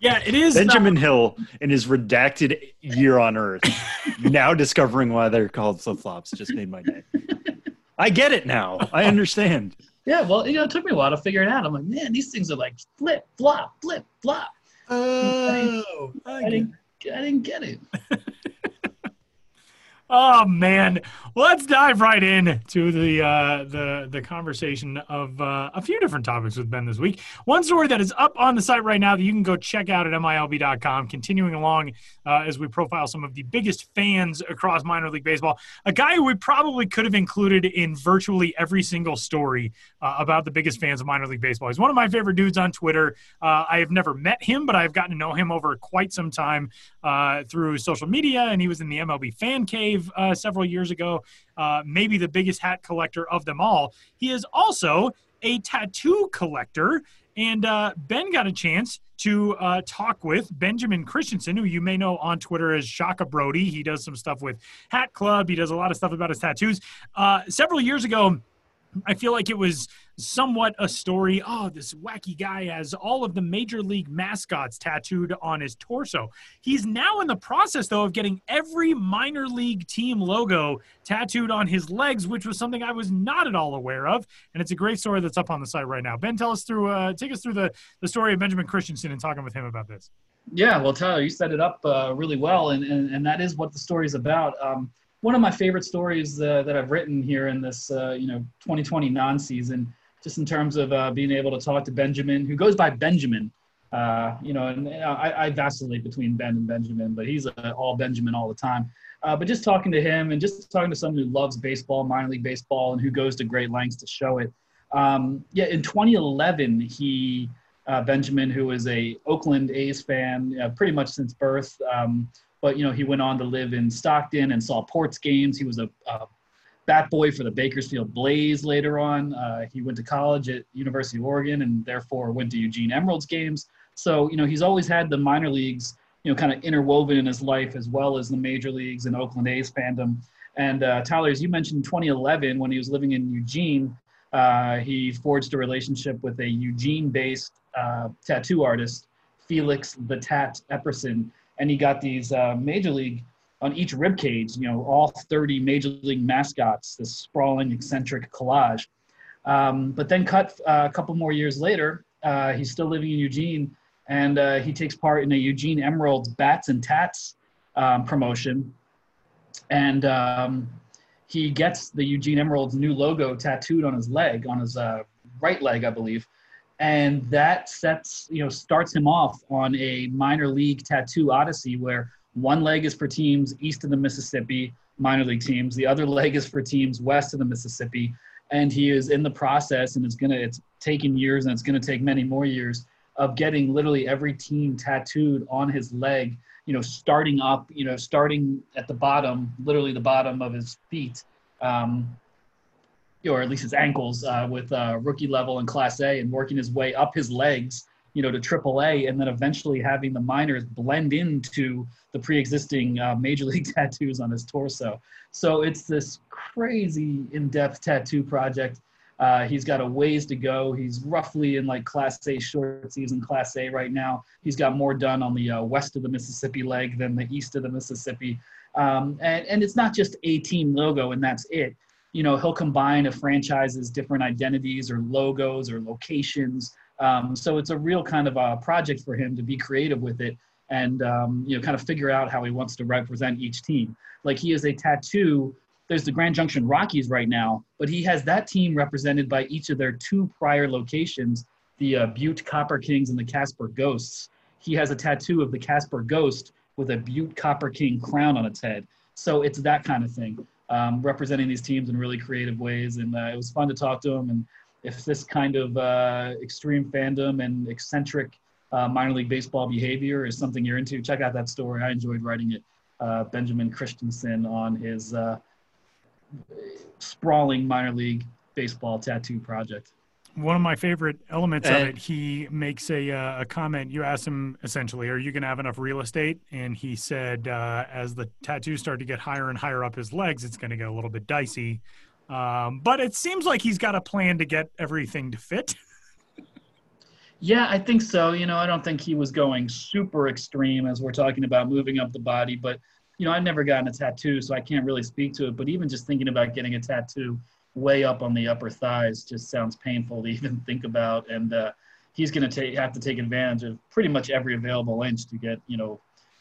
Yeah, it is. Benjamin not- Hill in his redacted year on Earth, now discovering why they're called flip-flops, just made my day. I get it now. I understand. Yeah, well, you know, it took me a while to figure it out. I'm like, man, these things are like flip, flop, flip, flop. Oh, I didn't, I didn't get it. Oh man, let's dive right in to the uh, the the conversation of uh, a few different topics with Ben this week. One story that is up on the site right now that you can go check out at milb.com. Continuing along uh, as we profile some of the biggest fans across minor league baseball, a guy who we probably could have included in virtually every single story uh, about the biggest fans of minor league baseball. He's one of my favorite dudes on Twitter. Uh, I have never met him, but I've gotten to know him over quite some time uh, through social media, and he was in the MLB fan cave uh, several years ago, uh, maybe the biggest hat collector of them all. He is also a tattoo collector. And uh, Ben got a chance to uh, talk with Benjamin Christensen, who you may know on Twitter as Shaka Brody. He does some stuff with Hat Club. He does a lot of stuff about his tattoos. Uh, several years ago, I feel like it was somewhat a story. Oh, this wacky guy has all of the major league mascots tattooed on his torso. He's now in the process, though, of getting every minor league team logo tattooed on his legs, which was something I was not at all aware of. And it's a great story that's up on the site right now. Ben, tell us through, uh, take us through the, the story of Benjamin Christensen and talking with him about this. Yeah, well, Tyler, you set it up uh, really well, and, and, and that is what the story is about. Um, one of my favorite stories uh, that I've written here in this, uh, you know, 2020 non-season, just in terms of uh, being able to talk to Benjamin, who goes by Benjamin. Uh, you know, and I, I, vacillate between Ben and Benjamin, but he's all Benjamin all the time. Uh, but just talking to him and just talking to someone who loves baseball, minor league baseball, and who goes to great lengths to show it. Um, yeah, in 2011, he uh, Benjamin, who is a Oakland A's fan, pretty much since birth. Um, but you know he went on to live in Stockton and saw Ports games. He was a, a bat boy for the Bakersfield Blaze later on. Uh, he went to college at University of Oregon and therefore went to Eugene Emeralds games. So you know he's always had the minor leagues you know kind of interwoven in his life as well as the major leagues and Oakland A's fandom. And uh, Tyler, as you mentioned, 2011 when he was living in Eugene, uh, he forged a relationship with a Eugene-based uh, tattoo artist, Felix the Tat Epperson and he got these uh, major league on each rib cage, you know, all 30 major league mascots, this sprawling, eccentric collage. Um, but then, cut uh, a couple more years later, uh, he's still living in Eugene, and uh, he takes part in a Eugene Emeralds Bats and Tats um, promotion, and um, he gets the Eugene Emeralds new logo tattooed on his leg, on his uh, right leg, I believe and that sets you know starts him off on a minor league tattoo odyssey where one leg is for teams east of the mississippi minor league teams. The other leg is for teams west of the mississippi. And he is in the process and it's gonna it's taking years and it's gonna take many more years of getting literally every team tattooed on his leg you know starting up you know starting at the bottom literally the bottom of his feet um, or at least his ankles uh, with uh, rookie level and class A and working his way up his legs, you know, to triple A and then eventually having the minors blend into the pre-existing uh, major league tattoos on his torso. So it's this crazy in-depth tattoo project. Uh, he's got a ways to go. He's roughly in like Class A short season, Class A right now. He's got more done on the uh, west of the Mississippi leg than the east of the Mississippi. Um, and, and it's not just a team logo and that's it you know he'll combine a franchise's different identities or logos or locations um, so it's a real kind of a project for him to be creative with it and um, you know kind of figure out how he wants to represent each team like he is a tattoo there's the grand junction rockies right now but he has that team represented by each of their two prior locations the uh, butte copper kings and the casper ghosts he has a tattoo of the casper ghost with a butte copper king crown on its head so it's that kind of thing um, representing these teams in really creative ways. And uh, it was fun to talk to him. And if this kind of uh, extreme fandom and eccentric uh, minor league baseball behavior is something you're into, check out that story. I enjoyed writing it. Uh, Benjamin Christensen on his uh, sprawling minor league baseball tattoo project one of my favorite elements and, of it, he makes a, uh, a comment. You asked him essentially, "Are you going to have enough real estate?" And he said, uh, "As the tattoos start to get higher and higher up his legs, it's going to get a little bit dicey." Um, but it seems like he's got a plan to get everything to fit. yeah, I think so. You know, I don't think he was going super extreme as we're talking about moving up the body, but you know, I've never gotten a tattoo, so I can't really speak to it. But even just thinking about getting a tattoo way up on the upper thighs just sounds painful to even think about. And uh, he's going to have to take advantage of pretty much every available inch to get you know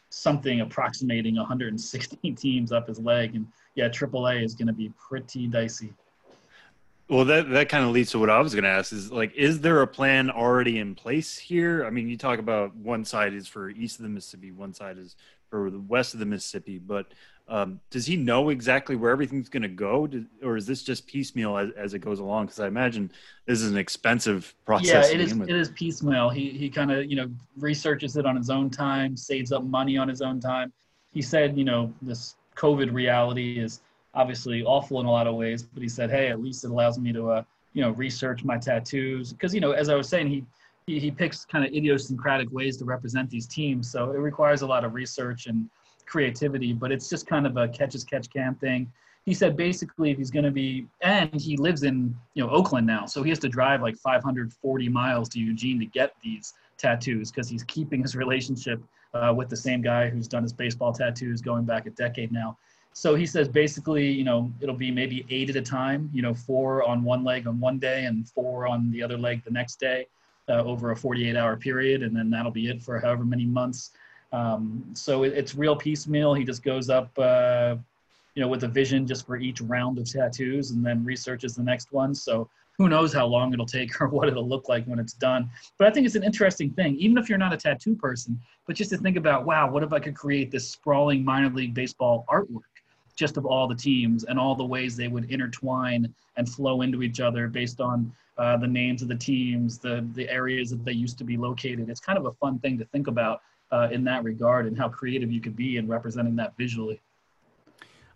something approximating 116 teams up his leg. And yeah, AAA is going to be pretty dicey. Well, that that kind of leads to what I was going to ask is like, is there a plan already in place here? I mean, you talk about one side is for east of the Mississippi, one side is for the west of the Mississippi, but um, does he know exactly where everything's going to go, or is this just piecemeal as, as it goes along? Because I imagine this is an expensive process. Yeah, it is. It is piecemeal. He he kind of you know researches it on his own time, saves up money on his own time. He said, you know, this COVID reality is obviously awful in a lot of ways, but he said, hey, at least it allows me to, uh, you know, research my tattoos. Because, you know, as I was saying, he, he, he picks kind of idiosyncratic ways to represent these teams. So it requires a lot of research and creativity, but it's just kind of a catch as catch can thing. He said basically if he's going to be, and he lives in, you know, Oakland now. So he has to drive like 540 miles to Eugene to get these tattoos because he's keeping his relationship uh, with the same guy who's done his baseball tattoos going back a decade now. So he says basically, you know, it'll be maybe eight at a time, you know, four on one leg on one day and four on the other leg the next day uh, over a 48 hour period. And then that'll be it for however many months. Um, so it, it's real piecemeal. He just goes up, uh, you know, with a vision just for each round of tattoos and then researches the next one. So who knows how long it'll take or what it'll look like when it's done. But I think it's an interesting thing, even if you're not a tattoo person, but just to think about, wow, what if I could create this sprawling minor league baseball artwork? just of all the teams and all the ways they would intertwine and flow into each other based on uh, the names of the teams, the the areas that they used to be located. It's kind of a fun thing to think about uh, in that regard and how creative you could be in representing that visually.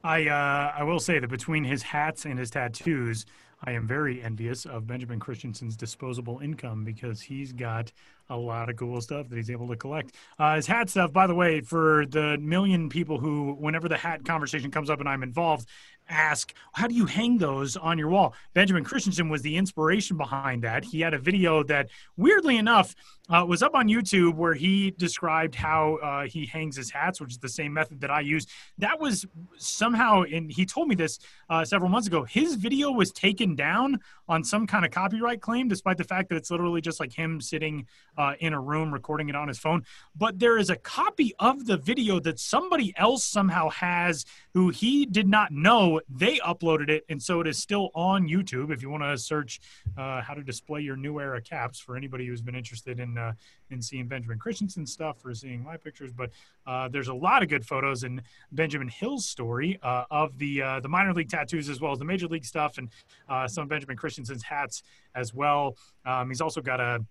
I uh, I will say that between his hats and his tattoos, I am very envious of Benjamin Christensen's disposable income because he's got a lot of cool stuff that he's able to collect. Uh, his hat stuff, by the way, for the million people who, whenever the hat conversation comes up and I'm involved, ask, how do you hang those on your wall? Benjamin Christensen was the inspiration behind that. He had a video that, weirdly enough, uh, was up on YouTube where he described how uh, he hangs his hats, which is the same method that I use. That was somehow, and he told me this uh, several months ago, his video was taken down on some kind of copyright claim, despite the fact that it's literally just like him sitting uh, in a room recording it on his phone. But there is a copy of the video that somebody else somehow has who he did not know. They uploaded it, and so it is still on YouTube. If you want to search uh, how to display your new era caps for anybody who's been interested in uh, in seeing Benjamin Christensen stuff or seeing my pictures, but uh, there's a lot of good photos in Benjamin Hill's story uh, of the uh, the minor league tattoos as well as the major league stuff and uh, some Benjamin Christensen's hats as well. Um, he's also got a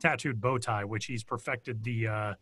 tattooed bow tie, which he's perfected the uh,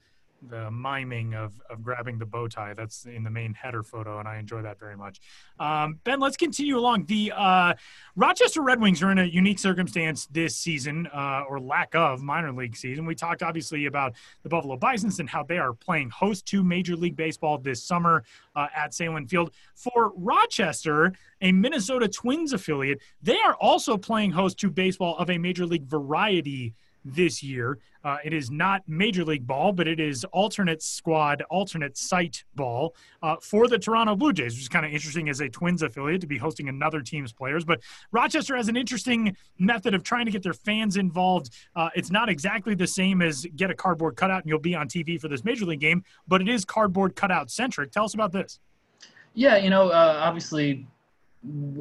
the miming of, of grabbing the bow tie. That's in the main header photo, and I enjoy that very much. Um, ben, let's continue along. The uh, Rochester Red Wings are in a unique circumstance this season, uh, or lack of minor league season. We talked obviously about the Buffalo Bisons and how they are playing host to Major League Baseball this summer uh, at Sahlen Field. For Rochester, a Minnesota Twins affiliate, they are also playing host to baseball of a Major League variety this year. Uh, it is not Major League ball, but it is alternate squad, alternate site ball uh, for the Toronto Blue Jays, which is kind of interesting as a Twins affiliate to be hosting another team's players. But Rochester has an interesting method of trying to get their fans involved. Uh, it's not exactly the same as get a cardboard cutout and you'll be on TV for this Major League game, but it is cardboard cutout centric. Tell us about this. Yeah, you know, uh, obviously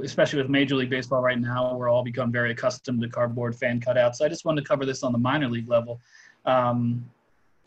especially with Major League Baseball right now, we're all become very accustomed to cardboard fan cutouts. So I just wanted to cover this on the minor league level. Um,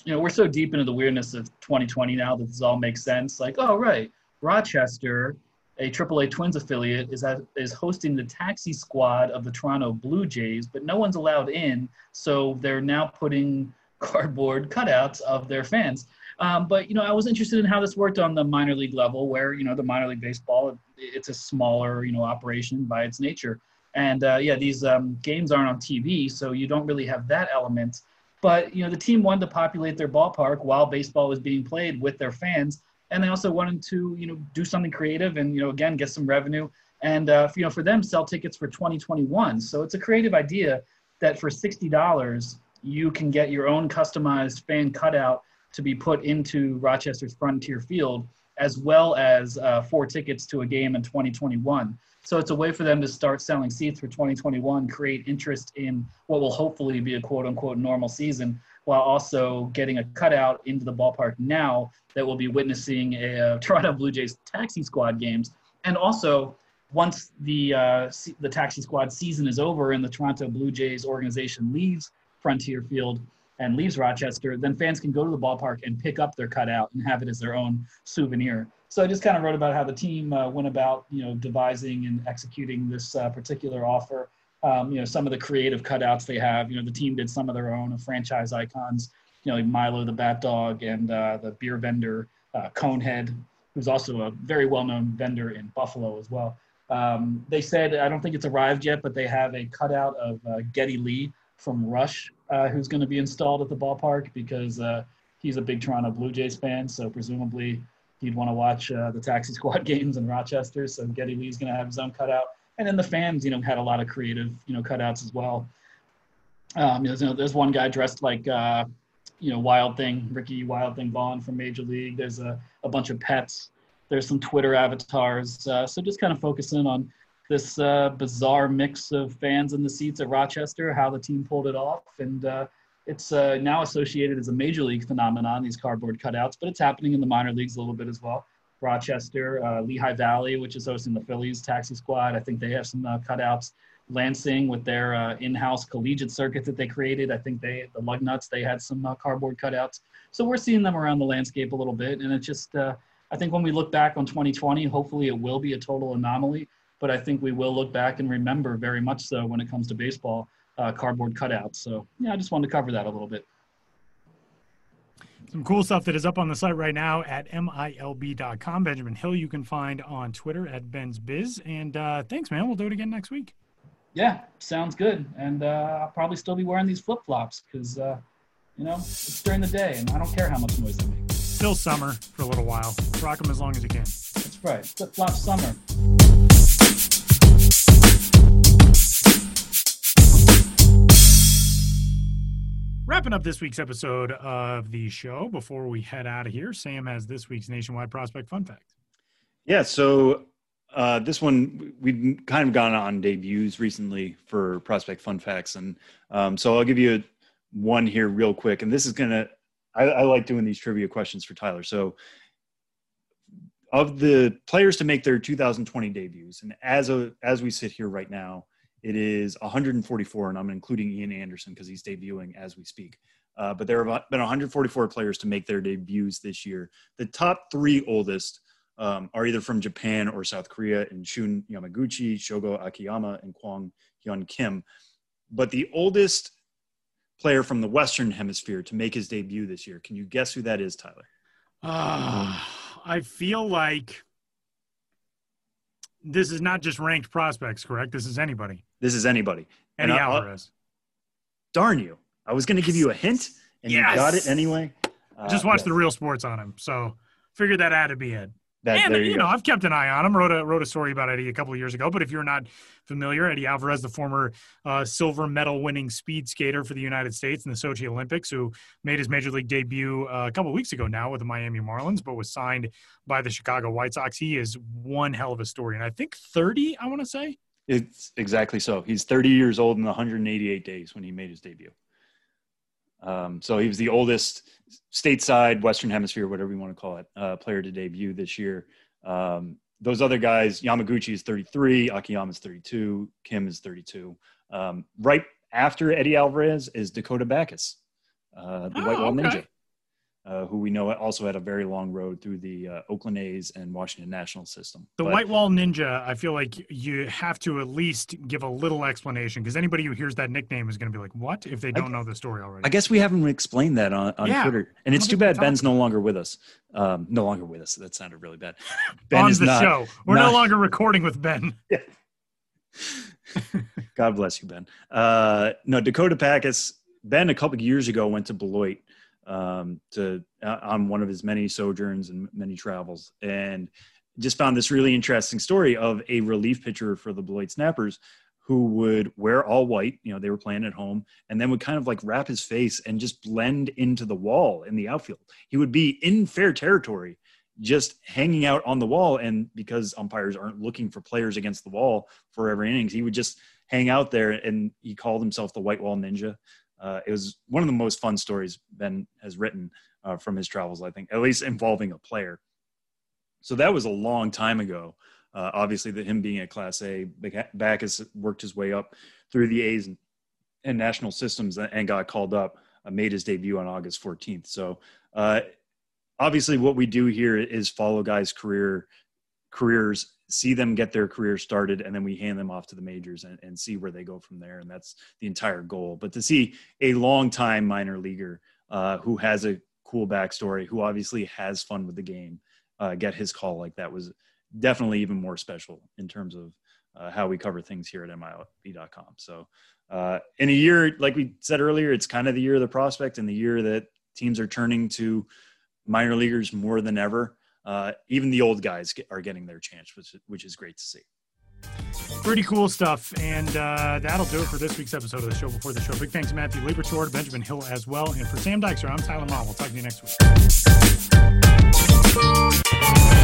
you know, we're so deep into the weirdness of 2020 now that this all makes sense. Like, oh, right, Rochester, a AAA Twins affiliate, is at, is hosting the taxi squad of the Toronto Blue Jays, but no one's allowed in. So they're now putting cardboard cutouts of their fans. Um, but you know, I was interested in how this worked on the minor league level, where you know the minor league baseball, it's a smaller you know operation by its nature, and uh, yeah, these um, games aren't on TV, so you don't really have that element. But you know, the team wanted to populate their ballpark while baseball was being played with their fans, and they also wanted to you know do something creative and you know again get some revenue and uh, you know for them sell tickets for 2021. So it's a creative idea that for sixty dollars you can get your own customized fan cutout to be put into Rochester's Frontier Field as well as uh, four tickets to a game in 2021. So it's a way for them to start selling seats for 2021, create interest in what will hopefully be a quote unquote normal season, while also getting a cutout into the ballpark now that will be witnessing a, uh, Toronto Blue Jays taxi squad games. And also, once the uh, the taxi squad season is over and the Toronto Blue Jays organization leaves Frontier Field and leaves Rochester, then fans can go to the ballpark and pick up their cutout and have it as their own souvenir. So I just kind of wrote about how the team uh, went about, you know, devising and executing this uh, particular offer. Um, you know, some of the creative cutouts they have. You know, the team did some of their own of franchise icons. You know, like Milo the Bat Dog and uh, the beer vendor uh, Conehead, who's also a very well-known vendor in Buffalo as well. Um, they said I don't think it's arrived yet, but they have a cutout of uh, Geddy Lee from Rush, uh, who's going to be installed at the ballpark because he's a big Toronto Blue Jays fan. So presumably he'd want to watch uh, the Taxi Squad games in Rochester. So Geddy Lee's going to have his own cutout, and then the fans, you know, had a lot of creative, you know, cutouts as well. Um, you know, there's one guy dressed like, uh, you know, Wild Thing, Ricky Wild Thing Vaughn from Major League. There's a, a bunch of pets. There's some Twitter avatars. Uh, so just kind of focusing on this uh, bizarre mix of fans in the seats at Rochester, how the team pulled it off, and uh, it's uh, now associated as a major league phenomenon, these cardboard cutouts, but it's happening in the minor leagues a little bit as well. Rochester, uh, Lehigh Valley, which is hosting the Phillies taxi squad. I think they have some uh, cutouts. Lansing with their uh, in-house collegiate circuit that they created. I think they, the Lugnuts, they had some cardboard cutouts. So we're seeing them around the landscape a little bit. And it's just, I think when we look back on 2020, hopefully it will be a total anomaly. But I think we will look back and remember very much so when it comes to baseball uh, cardboard cutouts. So yeah, I just wanted to cover that a little bit. Some cool stuff that is up on the site right now at milb.com. Benjamin Hill, you can find on Twitter at Ben's Biz. And uh, thanks, man. We'll do it again next week. Yeah, sounds good. And uh, I'll probably still be wearing these flip flops because, uh, you know, it's during the day and I don't care how much noise they make. Still summer for a little while. Rock them as long as you can. That's right. Flip flop summer. Wrapping up this week's episode of the show, before we head out of here, Sam has this week's nationwide prospect fun fact. Yeah, so uh, this one we've kind of gone on debuts recently for prospect fun facts, and um, so I'll give you one here real quick. And this is gonna, I, I like doing these trivia questions for Tyler. So, of the players to make their 2020 debuts, and as a as we sit here right now, it is 144, and I'm including Ian Anderson because he's debuting as we speak. Uh, but there have been 144 players to make their debuts this year. The top three oldest um, are either from Japan or South Korea in Shun Yamaguchi, Shogo Akiyama, and Kwang Hyun Kim. But the oldest player from the Western Hemisphere to make his debut this year, can you guess who that is, Tyler? Uh, I feel like this is not just ranked prospects, correct? This is anybody. This is anybody. Eddie and Alvarez. darn you. I was going to give you a hint, and yes. you got it anyway. Uh, Just watch yes. the real sports on him. So figured that had to be it. That, and you, you know, I've kept an eye on him. wrote a wrote a story about Eddie a couple of years ago. But if you're not familiar, Eddie Alvarez, the former uh, silver medal winning speed skater for the United States in the Sochi Olympics, who made his major league debut uh, a couple of weeks ago now with the Miami Marlins, but was signed by the Chicago White Sox. He is one hell of a story, and I think 30. I want to say it's exactly so. He's 30 years old in 188 days when he made his debut. Um, so he was the oldest stateside Western Hemisphere, whatever you want to call it, uh, player to debut this year. Um, those other guys, Yamaguchi is 33, Akiyama is 32, Kim is 32. Um, right after Eddie Alvarez is Dakota Bakus, uh, the oh, White Wall okay. Ninja uh, who we know also had a very long road through the uh, Oakland A's and Washington National system. The but, White Wall Ninja, I feel like you have to at least give a little explanation because anybody who hears that nickname is going to be like, "What?" if they don't I, know the story already. I guess we haven't explained that on, on yeah. Twitter, and it's too bad Ben's no longer with us. Um, no longer with us. That sounded really bad. Ben on is the not, show, we're not, no longer recording with Ben. Yeah. God bless you, Ben. Uh, no, Dakota Bakus. Ben a couple years ago went to Beloit um, to uh, on one of his many sojourns and many travels, and just found this really interesting story of a relief pitcher for the Beloit Snappers who would wear all white, you know, they were playing at home, and then would kind of like wrap his face and just blend into the wall in the outfield. He would be in fair territory, just hanging out on the wall. And because umpires aren't looking for players against the wall for every innings, he would just hang out there. And he called himself the White Wall Ninja. Uh, it was one of the most fun stories Ben has written uh, from his travels, I think, at least involving a player. So that was a long time ago. Uh, obviously, that him being at Class A, back has worked his way up through the A's and, and national systems and got called up. Uh, made his debut on August 14th. So uh, obviously, what we do here is follow guys' career careers, see them get their career started, and then we hand them off to the majors and, and see where they go from there. And that's the entire goal. But to see a long time minor leaguer uh, who has a cool backstory, who obviously has fun with the game, uh, get his call like that was definitely even more special in terms of uh, how we cover things here at MILB.com. So, uh, in a year, like we said earlier, it's kind of the year of the prospect and the year that teams are turning to minor leaguers more than ever. Uh, even the old guys get, are getting their chance, which, which is great to see. Pretty cool stuff. And uh, that'll do it for this week's episode of the show before the show. Big thanks to Matthew Liberatore, Benjamin Hill as well. And for Sam Dykstra, I'm Tyler Maun. We'll talk to you next week.